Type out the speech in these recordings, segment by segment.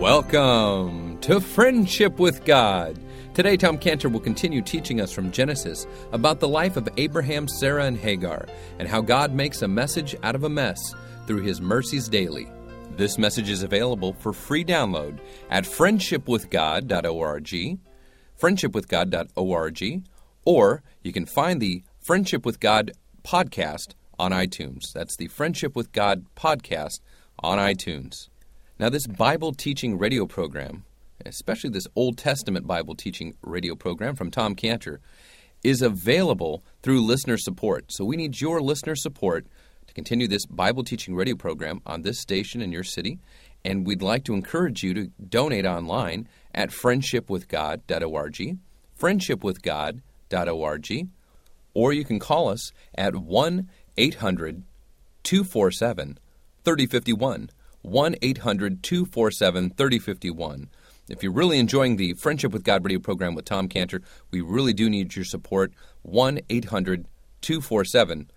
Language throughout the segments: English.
Welcome to Friendship with God. Today, Tom Cantor will continue teaching us from Genesis about the life of Abraham, Sarah, and Hagar, and how God makes a message out of a mess through his mercies daily. This message is available for free download at friendshipwithgod.org, friendshipwithgod.org, or you can find the Friendship with God podcast on iTunes. That's the Friendship with God podcast on iTunes. Now, this Bible teaching radio program, especially this Old Testament Bible teaching radio program from Tom Cantor, is available through listener support. So we need your listener support to continue this Bible teaching radio program on this station in your city. And we'd like to encourage you to donate online at friendshipwithgod.org, friendshipwithgod.org, or you can call us at 1 800 247 3051. 1 800 247 3051. If you're really enjoying the Friendship with God radio program with Tom Cantor, we really do need your support. 1 800 247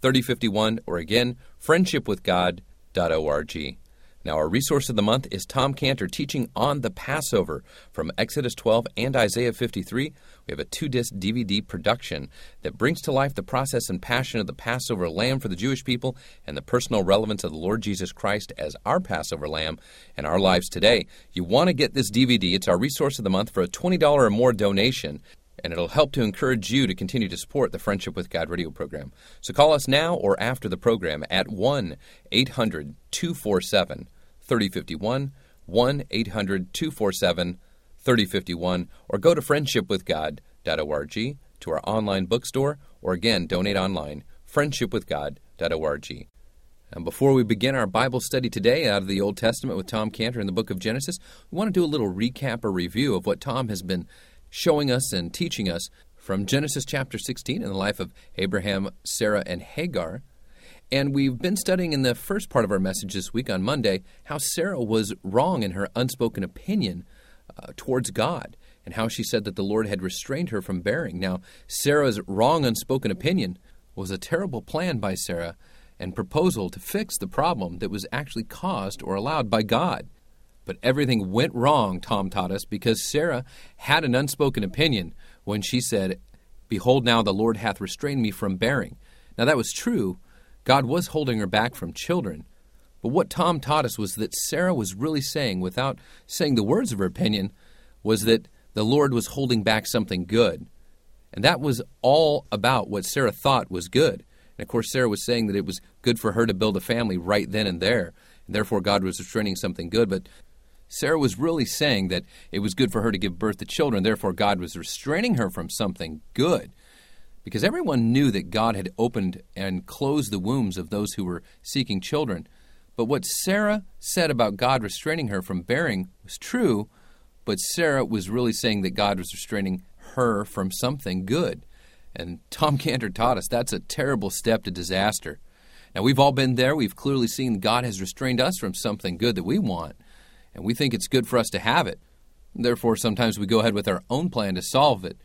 3051, or again, friendshipwithgod.org. Now, our resource of the month is Tom Cantor teaching on the Passover from Exodus 12 and Isaiah 53. We have a two disc DVD production that brings to life the process and passion of the Passover lamb for the Jewish people and the personal relevance of the Lord Jesus Christ as our Passover lamb in our lives today. You want to get this DVD, it's our resource of the month for a $20 or more donation and it'll help to encourage you to continue to support the Friendship with God radio program. So call us now or after the program at 1 800 247 3051, 1 800 247 3051, or go to friendshipwithgod.org to our online bookstore, or again, donate online, friendshipwithgod.org. And before we begin our Bible study today out of the Old Testament with Tom Cantor in the book of Genesis, we want to do a little recap or review of what Tom has been showing us and teaching us from Genesis chapter 16 in the life of Abraham, Sarah, and Hagar. And we've been studying in the first part of our message this week on Monday how Sarah was wrong in her unspoken opinion uh, towards God and how she said that the Lord had restrained her from bearing. Now, Sarah's wrong unspoken opinion was a terrible plan by Sarah and proposal to fix the problem that was actually caused or allowed by God. But everything went wrong, Tom taught us, because Sarah had an unspoken opinion when she said, Behold, now the Lord hath restrained me from bearing. Now that was true. God was holding her back from children. But what Tom taught us was that Sarah was really saying, without saying the words of her opinion, was that the Lord was holding back something good. And that was all about what Sarah thought was good. And of course, Sarah was saying that it was good for her to build a family right then and there. And therefore, God was restraining something good. But Sarah was really saying that it was good for her to give birth to children, therefore, God was restraining her from something good. Because everyone knew that God had opened and closed the wombs of those who were seeking children. But what Sarah said about God restraining her from bearing was true, but Sarah was really saying that God was restraining her from something good. And Tom Cantor taught us that's a terrible step to disaster. Now, we've all been there. We've clearly seen God has restrained us from something good that we want and we think it's good for us to have it. Therefore, sometimes we go ahead with our own plan to solve it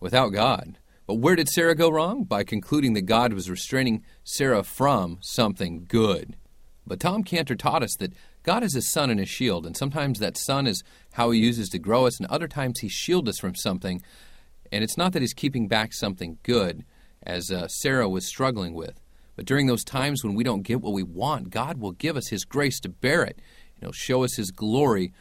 without God. But where did Sarah go wrong? By concluding that God was restraining Sarah from something good. But Tom Cantor taught us that God is a sun and a shield, and sometimes that sun is how He uses to grow us, and other times He shields us from something. And it's not that He's keeping back something good, as uh, Sarah was struggling with. But during those times when we don't get what we want, God will give us His grace to bear it He'll show us His glory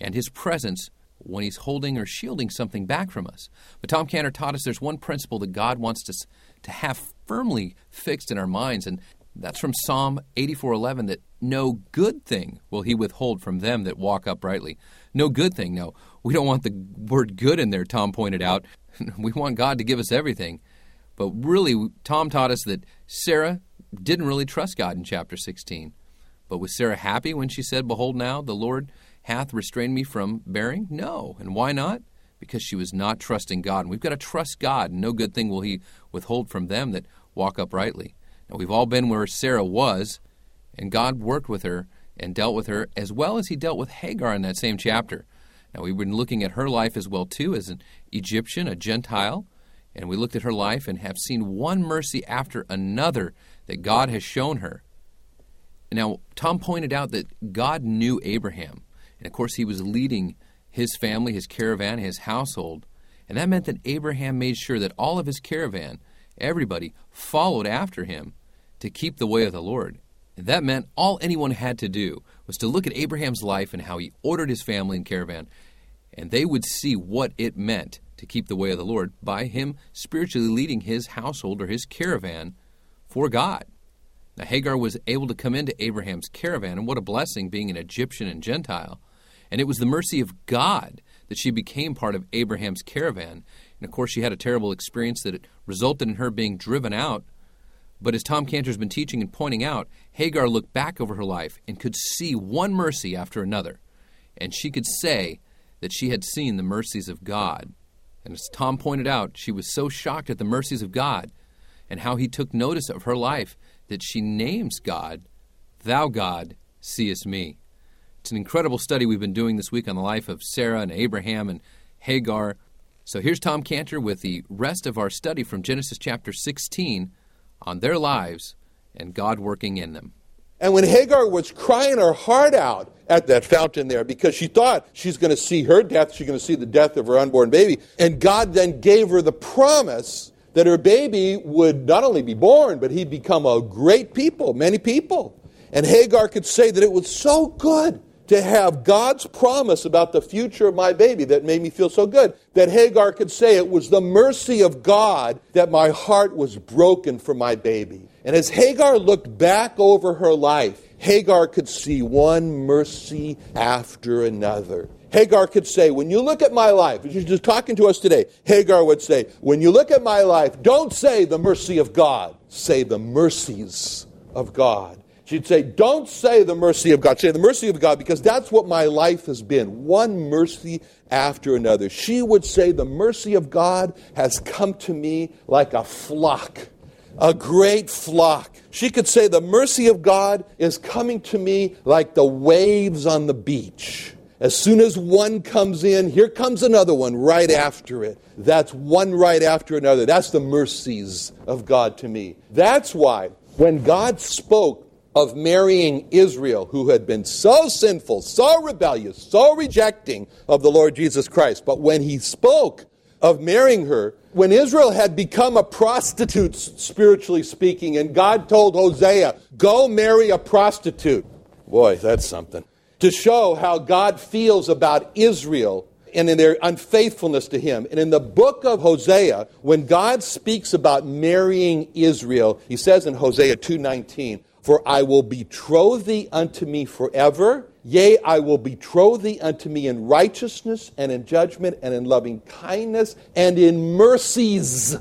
and His presence when He's holding or shielding something back from us. But Tom Cantor taught us there's one principle that God wants us to have firmly fixed in our minds, and that's from Psalm 84:11 that no good thing will he withhold from them that walk uprightly. No good thing. No, we don't want the word good in there, Tom pointed out. we want God to give us everything. But really, Tom taught us that Sarah didn't really trust God in chapter 16. But was Sarah happy when she said, Behold, now the Lord hath restrained me from bearing? No. And why not? Because she was not trusting God. And we've got to trust God, no good thing will He withhold from them that walk uprightly. Now, we've all been where Sarah was, and God worked with her and dealt with her as well as He dealt with Hagar in that same chapter. Now, we've been looking at her life as well, too, as an Egyptian, a Gentile. And we looked at her life and have seen one mercy after another that God has shown her. Now, Tom pointed out that God knew Abraham. And of course, he was leading his family, his caravan, his household. And that meant that Abraham made sure that all of his caravan, everybody, followed after him to keep the way of the Lord. And that meant all anyone had to do was to look at Abraham's life and how he ordered his family and caravan, and they would see what it meant to keep the way of the Lord by him spiritually leading his household or his caravan for God. Now, Hagar was able to come into Abraham's caravan, and what a blessing being an Egyptian and Gentile. And it was the mercy of God that she became part of Abraham's caravan. And of course, she had a terrible experience that resulted in her being driven out. But as Tom Cantor's been teaching and pointing out, Hagar looked back over her life and could see one mercy after another. And she could say that she had seen the mercies of God. And as Tom pointed out, she was so shocked at the mercies of God and how he took notice of her life that she names God, Thou God, seest me. It's an incredible study we've been doing this week on the life of Sarah and Abraham and Hagar. So here's Tom Cantor with the rest of our study from Genesis chapter 16 on their lives and God working in them. And when Hagar was crying her heart out at that fountain there because she thought she's going to see her death, she's going to see the death of her unborn baby, and God then gave her the promise that her baby would not only be born, but he'd become a great people, many people. And Hagar could say that it was so good to have God's promise about the future of my baby that made me feel so good. That Hagar could say it was the mercy of God that my heart was broken for my baby. And as Hagar looked back over her life, Hagar could see one mercy after another. Hagar could say, when you look at my life, she's just talking to us today, Hagar would say, when you look at my life, don't say the mercy of God, say the mercies of God. She'd say, Don't say the mercy of God. Say the mercy of God because that's what my life has been one mercy after another. She would say, The mercy of God has come to me like a flock, a great flock. She could say, The mercy of God is coming to me like the waves on the beach. As soon as one comes in, here comes another one right after it. That's one right after another. That's the mercies of God to me. That's why when God spoke of marrying Israel, who had been so sinful, so rebellious, so rejecting of the Lord Jesus Christ. But when he spoke of marrying her, when Israel had become a prostitute, spiritually speaking, and God told Hosea, Go marry a prostitute. Boy, that's something. To show how God feels about Israel and in their unfaithfulness to him. And in the book of Hosea, when God speaks about marrying Israel, he says in Hosea 2:19, for I will betroth thee unto me forever. Yea, I will betroth thee unto me in righteousness and in judgment and in loving kindness and in mercies.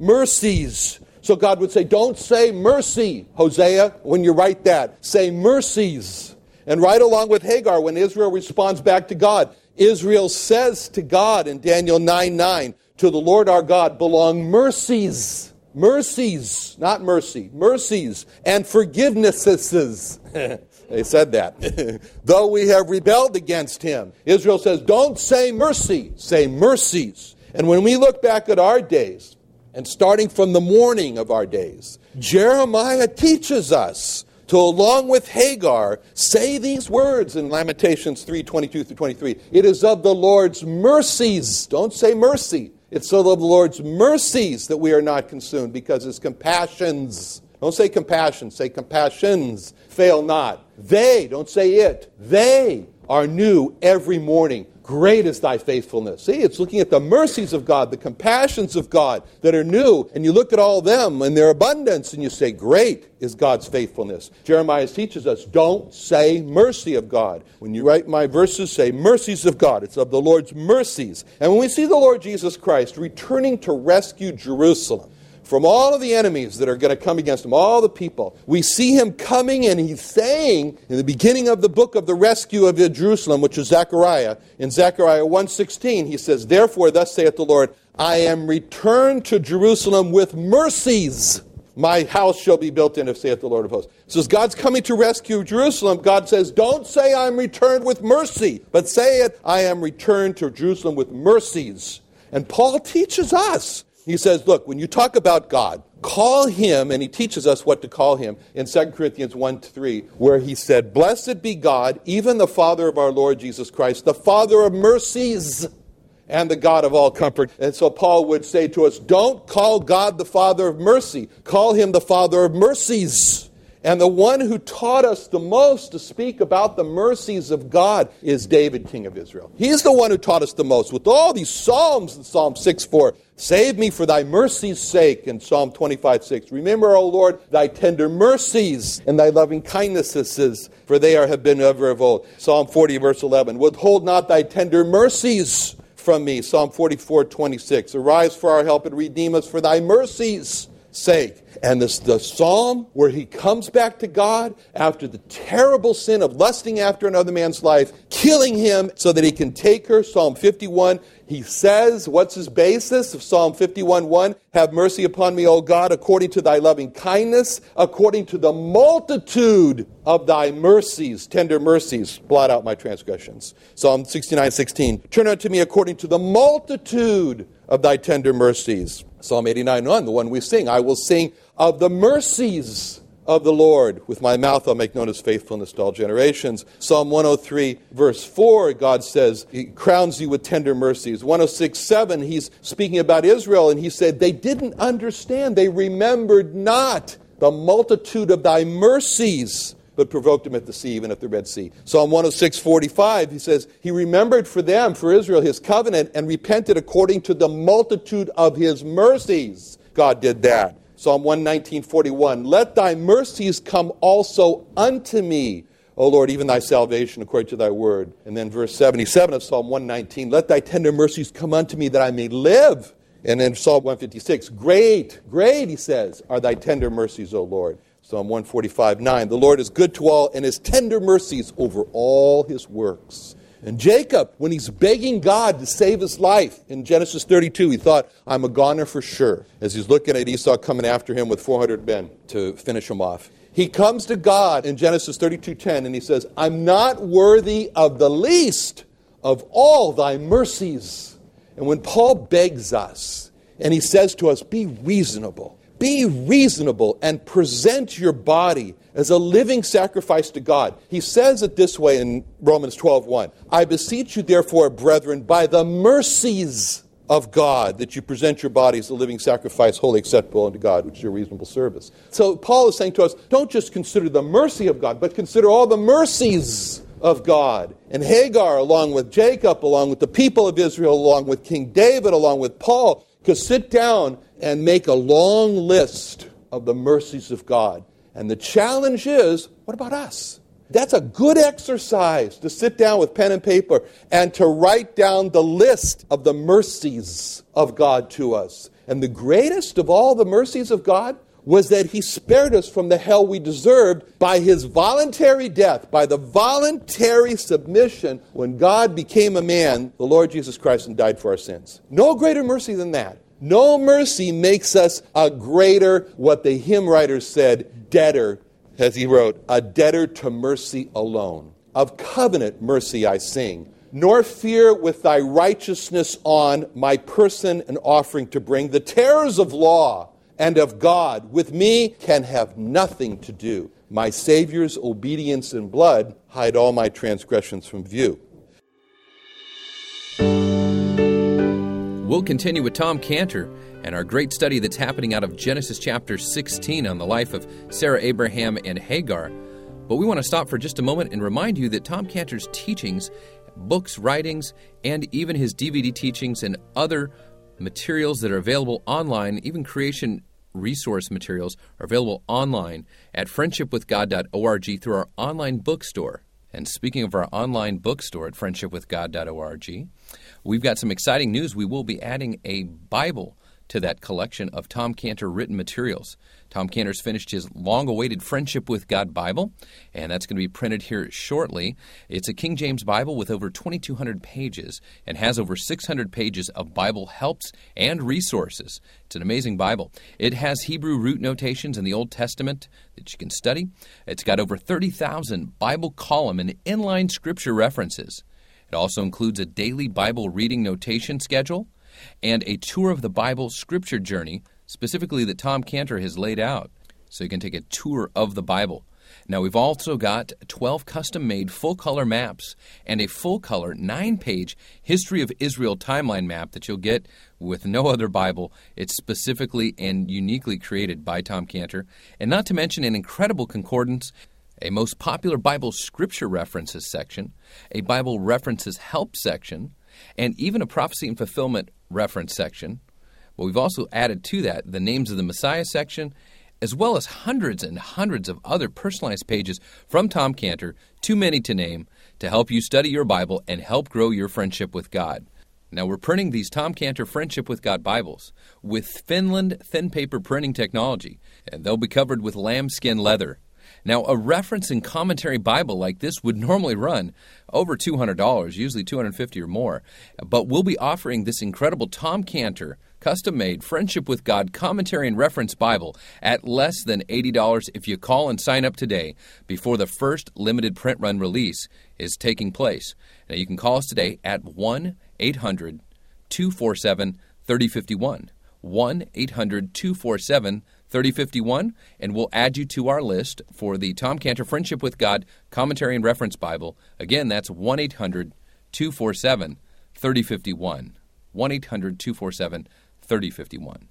Mercies. So God would say, Don't say mercy, Hosea, when you write that. Say mercies. And right along with Hagar, when Israel responds back to God, Israel says to God in Daniel 9 9, To the Lord our God belong mercies mercies, not mercy, mercies and forgivenesses. they said that. Though we have rebelled against him. Israel says, don't say mercy, say mercies. And when we look back at our days, and starting from the morning of our days, Jeremiah teaches us to, along with Hagar, say these words in Lamentations 3 22 through 23. It is of the Lord's mercies. Don't say mercy. It's of the Lord's mercies that we are not consumed, because his compassions, don't say compassion, say compassions, fail not. They, don't say it, they are new every morning. Great is thy faithfulness. See, it's looking at the mercies of God, the compassions of God that are new, and you look at all them and their abundance, and you say, Great is God's faithfulness. Jeremiah teaches us, don't say mercy of God. When you write my verses, say mercies of God. It's of the Lord's mercies. And when we see the Lord Jesus Christ returning to rescue Jerusalem, from all of the enemies that are going to come against him, all the people. We see him coming and he's saying in the beginning of the book of the rescue of Jerusalem, which is Zechariah, in Zechariah 1:16, he says, "Therefore thus saith the Lord, I am returned to Jerusalem with mercies." My house shall be built in, if saith the Lord of hosts. So as God's coming to rescue Jerusalem, God says, Don't say I'm returned with mercy, but say it, I am returned to Jerusalem with mercies. And Paul teaches us He says, Look, when you talk about God, call him, and he teaches us what to call him in 2 Corinthians 1 3, where he said, Blessed be God, even the Father of our Lord Jesus Christ, the Father of mercies and the God of all comfort. And so Paul would say to us, Don't call God the Father of mercy, call him the Father of mercies. And the one who taught us the most to speak about the mercies of God is David, king of Israel. He's the one who taught us the most with all these Psalms in Psalm 6 4. Save me for thy mercy's sake in Psalm 25 6. Remember, O Lord, thy tender mercies and thy loving kindnesses, for they are, have been ever of old. Psalm 40, verse 11. Withhold not thy tender mercies from me. Psalm 44 26. Arise for our help and redeem us for thy mercies' sake. And this, the psalm where he comes back to God after the terrible sin of lusting after another man's life, killing him so that he can take her. Psalm 51, he says, what's his basis of Psalm 51 1? Have mercy upon me, O God, according to thy loving kindness, according to the multitude of thy mercies, tender mercies, blot out my transgressions. Psalm 69 16. Turn unto me according to the multitude of thy tender mercies. Psalm 89 1, the one we sing. I will sing of the mercies of the Lord. With my mouth I'll make known his faithfulness to all generations. Psalm 103, verse 4, God says, He crowns you with tender mercies. 106, 7, he's speaking about Israel, and he said, They didn't understand, they remembered not the multitude of thy mercies but provoked him at the sea, even at the Red Sea. Psalm 106, 45, he says, He remembered for them, for Israel, his covenant, and repented according to the multitude of his mercies. God did that. Psalm 119, 41, Let thy mercies come also unto me, O Lord, even thy salvation according to thy word. And then verse 77 of Psalm 119, Let thy tender mercies come unto me that I may live. And then Psalm 156, Great, great, he says, are thy tender mercies, O Lord. Psalm 145, 9. The Lord is good to all, and his tender mercies over all his works. And Jacob, when he's begging God to save his life in Genesis 32, he thought, I'm a goner for sure. As he's looking at Esau coming after him with 400 men to finish him off. He comes to God in Genesis 32:10 and he says, "I'm not worthy of the least of all thy mercies." And when Paul begs us and he says to us, "Be reasonable. Be reasonable and present your body as a living sacrifice to God. He says it this way in Romans 12:1. I beseech you therefore, brethren, by the mercies of God, that you present your body as a living sacrifice, wholly acceptable unto God, which is your reasonable service. So Paul is saying to us, don't just consider the mercy of God, but consider all the mercies of God. And Hagar, along with Jacob, along with the people of Israel, along with King David, along with Paul, could sit down and make a long list of the mercies of God. And the challenge is what about us? That's a good exercise to sit down with pen and paper and to write down the list of the mercies of God to us. And the greatest of all the mercies of God was that he spared us from the hell we deserved by his voluntary death, by the voluntary submission when God became a man, the Lord Jesus Christ, and died for our sins. No greater mercy than that. No mercy makes us a greater, what the hymn writer said, debtor, as he wrote, a debtor to mercy alone. Of covenant mercy I sing, nor fear with thy righteousness on my person an offering to bring. The terrors of law and of God with me can have nothing to do. My Savior's obedience and blood hide all my transgressions from view. Continue with Tom Cantor and our great study that's happening out of Genesis chapter 16 on the life of Sarah Abraham and Hagar. But we want to stop for just a moment and remind you that Tom Cantor's teachings, books, writings, and even his DVD teachings and other materials that are available online, even creation resource materials, are available online at friendshipwithgod.org through our online bookstore. And speaking of our online bookstore at friendshipwithgod.org, we've got some exciting news. We will be adding a Bible to that collection of Tom Cantor written materials. Tom Cantor's finished his long awaited Friendship with God Bible, and that's going to be printed here shortly. It's a King James Bible with over 2,200 pages and has over 600 pages of Bible helps and resources. It's an amazing Bible. It has Hebrew root notations in the Old Testament that you can study. It's got over 30,000 Bible column and inline scripture references. It also includes a daily Bible reading notation schedule and a tour of the Bible scripture journey, specifically that Tom Cantor has laid out. So you can take a tour of the Bible. Now, we've also got 12 custom made full color maps and a full color nine page History of Israel timeline map that you'll get with no other Bible. It's specifically and uniquely created by Tom Cantor. And not to mention an incredible concordance, a most popular Bible scripture references section, a Bible references help section, and even a prophecy and fulfillment reference section. But we've also added to that the names of the Messiah section as well as hundreds and hundreds of other personalized pages from Tom Cantor, too many to name, to help you study your Bible and help grow your friendship with God. Now, we're printing these Tom Cantor Friendship with God Bibles with Finland thin paper printing technology, and they'll be covered with lambskin leather. Now, a reference and commentary Bible like this would normally run over $200, usually 250 or more, but we'll be offering this incredible Tom Cantor custom made Friendship with God commentary and reference Bible at less than $80 if you call and sign up today before the first limited print run release is taking place. Now you can call us today at 1 800 247 3051. 1 800 247 3051, and we'll add you to our list for the Tom Cantor Friendship with God Commentary and Reference Bible. Again, that's 1 800 247 3051. 1 800 247 3051.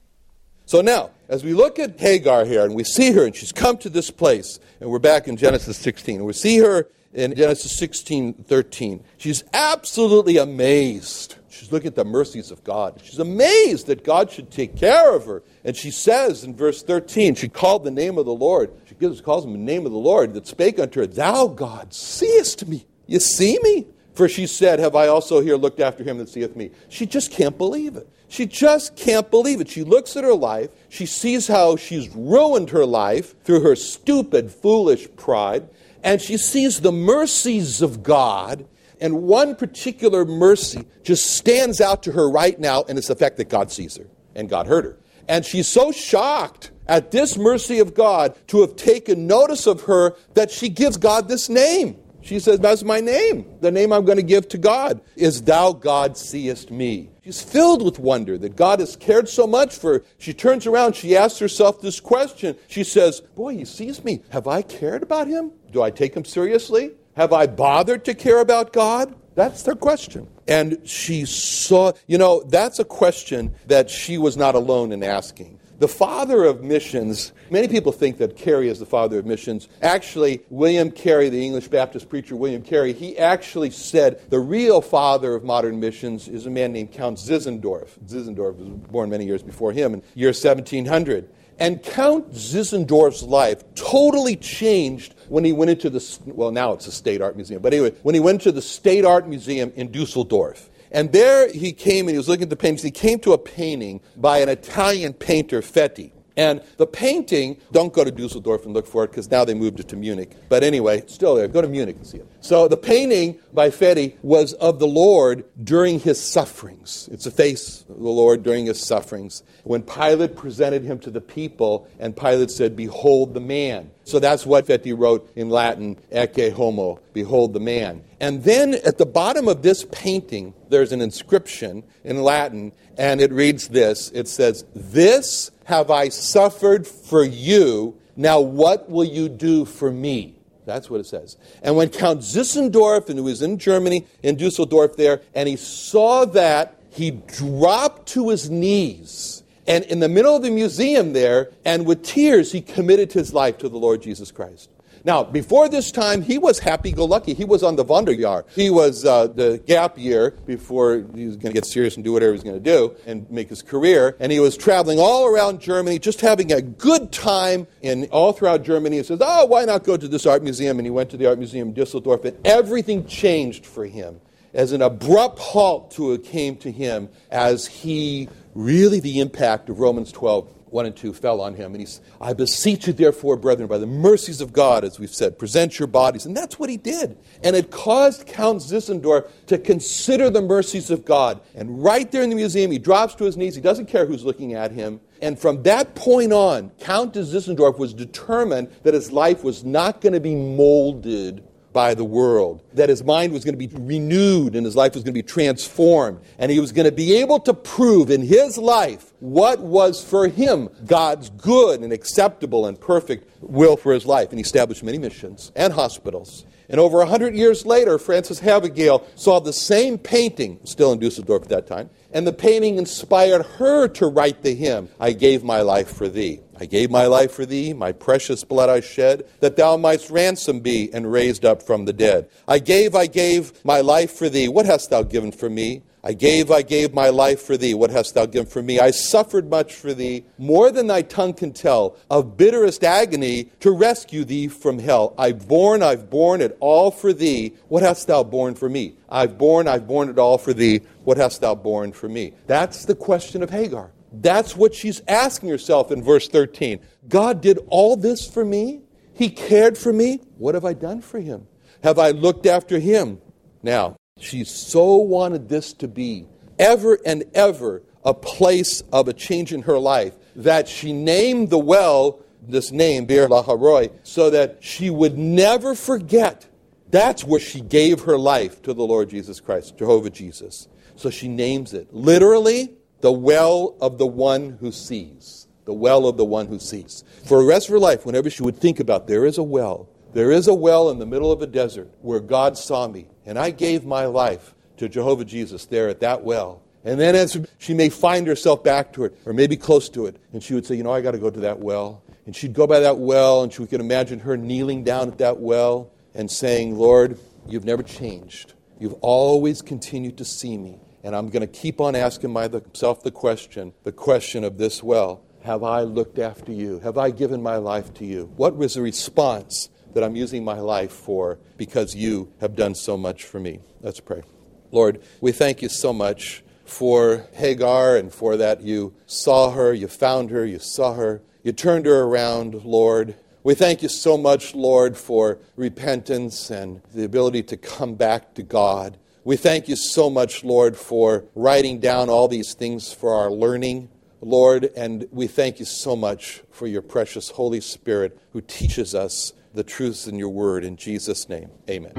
So now, as we look at Hagar here and we see her, and she's come to this place, and we're back in Genesis 16, and we see her in Genesis 16 13. She's absolutely amazed. She's looking at the mercies of God. She's amazed that God should take care of her. And she says in verse 13, she called the name of the Lord. She gives, calls him the name of the Lord that spake unto her, Thou, God, seest me. You see me? For she said, Have I also here looked after him that seeth me? She just can't believe it. She just can't believe it. She looks at her life. She sees how she's ruined her life through her stupid, foolish pride. And she sees the mercies of God. And one particular mercy just stands out to her right now, and it's the fact that God sees her and God heard her. And she's so shocked at this mercy of God to have taken notice of her that she gives God this name. She says, That's my name. The name I'm going to give to God is Thou, God, seest me. She's filled with wonder that God has cared so much for her. She turns around, she asks herself this question. She says, Boy, he sees me. Have I cared about him? Do I take him seriously? Have I bothered to care about God? That's their question. And she saw, you know, that's a question that she was not alone in asking. The father of missions, many people think that Carey is the father of missions. Actually, William Carey, the English Baptist preacher William Carey, he actually said the real father of modern missions is a man named Count Zinzendorf. Zinzendorf was born many years before him in year 1700. And Count Zinzendorf's life totally changed when he went into the, well, now it's a state art museum, but anyway, when he went to the State Art Museum in Dusseldorf. And there he came and he was looking at the paintings. He came to a painting by an Italian painter, Fetti. And the painting, don't go to Dusseldorf and look for it because now they moved it to Munich. But anyway, still there. Go to Munich and see it. So the painting by Fetti was of the Lord during his sufferings. It's a face of the Lord during his sufferings. When Pilate presented him to the people, and Pilate said, Behold the man. So that's what Fetti wrote in Latin, Ecce homo, behold the man. And then at the bottom of this painting, there's an inscription in Latin, and it reads this It says, This have I suffered for you. Now what will you do for me? That's what it says. And when Count Zinzendorf, and he was in Germany, in Dusseldorf there, and he saw that, he dropped to his knees. And in the middle of the museum there, and with tears, he committed his life to the Lord Jesus Christ. Now, before this time, he was happy-go-lucky. He was on the Wanderjahr. He was uh, the gap year before he was going to get serious and do whatever he was going to do and make his career. And he was traveling all around Germany, just having a good time in all throughout Germany. He says, "Oh, why not go to this art museum?" And he went to the art museum in Dusseldorf, and everything changed for him. As an abrupt halt to it came to him as he really the impact of Romans 12 1 and 2 fell on him. And he's, I beseech you, therefore, brethren, by the mercies of God, as we've said, present your bodies. And that's what he did. And it caused Count Zinzendorf to consider the mercies of God. And right there in the museum, he drops to his knees. He doesn't care who's looking at him. And from that point on, Count Zinzendorf was determined that his life was not going to be molded by the world, that his mind was going to be renewed and his life was going to be transformed, and he was going to be able to prove in his life what was for him God's good and acceptable and perfect will for his life. And he established many missions and hospitals. And over a hundred years later, Frances Havergal saw the same painting, still in Dusseldorf at that time, and the painting inspired her to write the hymn, I gave my life for thee. I gave my life for thee, my precious blood I shed, that thou mightst ransom be and raised up from the dead. I gave, I gave my life for thee. What hast thou given for me? I gave, I gave my life for thee. What hast thou given for me? I suffered much for thee, more than thy tongue can tell, of bitterest agony to rescue thee from hell. I've borne, I've borne it all for thee. What hast thou borne for me? I've borne, I've borne it all for thee. What hast thou borne for me? That's the question of Hagar. That's what she's asking herself in verse 13. God did all this for me? He cared for me? What have I done for him? Have I looked after him? Now, she so wanted this to be ever and ever a place of a change in her life that she named the well this name, Beer Lahai Roi, so that she would never forget. That's where she gave her life to the Lord Jesus Christ, Jehovah Jesus. So she names it literally the well of the one who sees. The well of the one who sees. For the rest of her life, whenever she would think about there is a well, there is a well in the middle of a desert where God saw me, and I gave my life to Jehovah Jesus there at that well. And then as she may find herself back to it, or maybe close to it, and she would say, You know, I got to go to that well. And she'd go by that well, and she could imagine her kneeling down at that well and saying, Lord, you've never changed. You've always continued to see me. And I'm going to keep on asking myself the question, the question of this well Have I looked after you? Have I given my life to you? What was the response that I'm using my life for because you have done so much for me. Let's pray. Lord, we thank you so much for Hagar and for that you saw her, you found her, you saw her, you turned her around, Lord. We thank you so much, Lord, for repentance and the ability to come back to God. We thank you so much, Lord, for writing down all these things for our learning, Lord, and we thank you so much for your precious Holy Spirit who teaches us the truths in your word. In Jesus' name, amen.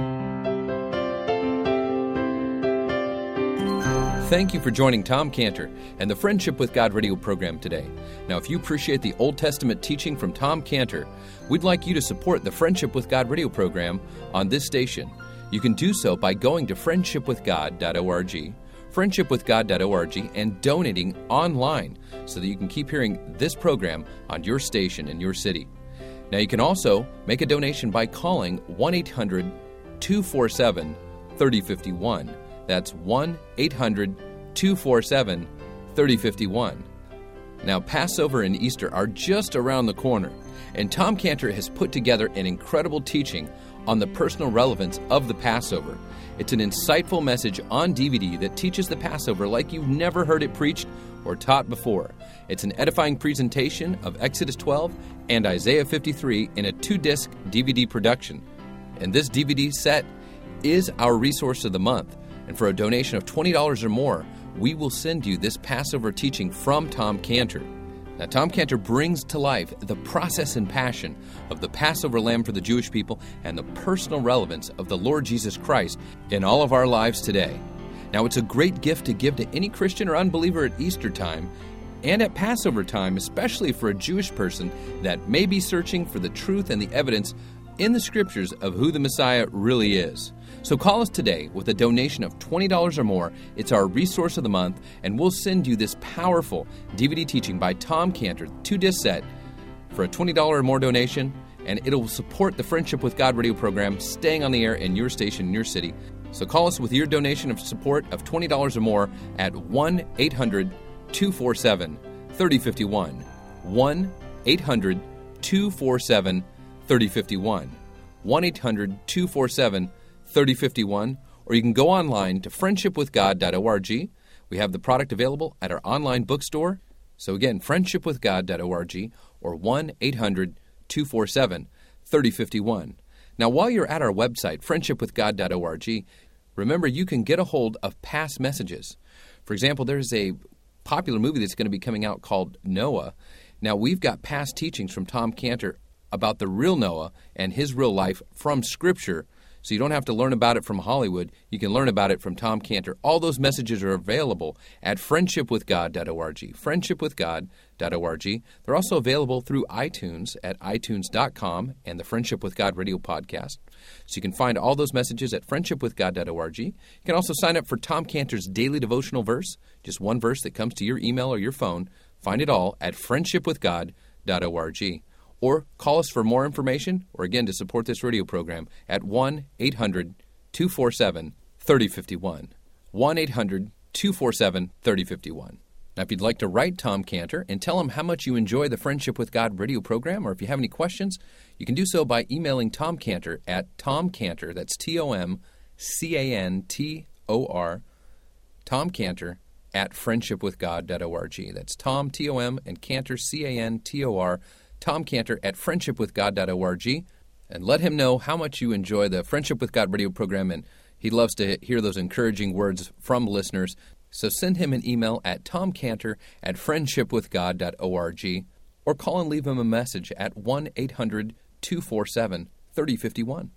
Thank you for joining Tom Cantor and the Friendship with God radio program today. Now, if you appreciate the Old Testament teaching from Tom Cantor, we'd like you to support the Friendship with God radio program on this station. You can do so by going to friendshipwithgod.org, friendshipwithgod.org, and donating online so that you can keep hearing this program on your station in your city. Now, you can also make a donation by calling 1 800 247 3051. That's 1 800 247 3051. Now, Passover and Easter are just around the corner, and Tom Cantor has put together an incredible teaching on the personal relevance of the Passover. It's an insightful message on DVD that teaches the Passover like you've never heard it preached or taught before. It's an edifying presentation of Exodus 12 and Isaiah 53 in a two disc DVD production. And this DVD set is our resource of the month. And for a donation of $20 or more, we will send you this Passover teaching from Tom Cantor. Now, Tom Cantor brings to life the process and passion of the Passover lamb for the Jewish people and the personal relevance of the Lord Jesus Christ in all of our lives today. Now, it's a great gift to give to any Christian or unbeliever at Easter time and at Passover time, especially for a Jewish person that may be searching for the truth and the evidence in the scriptures of who the Messiah really is. So call us today with a donation of $20 or more. It's our resource of the month, and we'll send you this powerful DVD teaching by Tom Cantor, two disc set, for a $20 or more donation, and it'll support the Friendship with God radio program staying on the air in your station, in your city. So call us with your donation of support of $20 or more at 1 800 247 3051. 1 800 247 3051. 1 800 247 3051. Or you can go online to friendshipwithgod.org. We have the product available at our online bookstore. So again, friendshipwithgod.org or 1 800 247 3051. Now, while you're at our website, friendshipwithgod.org, remember you can get a hold of past messages. For example, there's a popular movie that's going to be coming out called Noah. Now, we've got past teachings from Tom Cantor about the real Noah and his real life from Scripture So you don't have to learn about it from Hollywood. You can learn about it from Tom Cantor. All those messages are available at friendshipwithgod.org. Friendshipwithgod.org. They're also available through iTunes at itunes.com and the Friendship with God radio podcast. So you can find all those messages at friendshipwithgod.org. You can also sign up for Tom Cantor's daily devotional verse, just one verse that comes to your email or your phone. Find it all at friendshipwithgod.org. Or call us for more information or again to support this radio program at 1 800 247 3051. 1 800 247 3051. Now, if you'd like to write Tom Cantor and tell him how much you enjoy the Friendship with God radio program, or if you have any questions, you can do so by emailing Tom Cantor at Tom Cantor, that's T O M C A N T O R, Tom Cantor at friendshipwithgod.org. That's Tom, T O M, and Cantor, C A N T O R, Tom Cantor at friendshipwithgod.org. And let him know how much you enjoy the Friendship with God radio program, and he loves to hear those encouraging words from listeners. So send him an email at tomcantor at friendshipwithgod.org or call and leave him a message at 1 800 247 3051.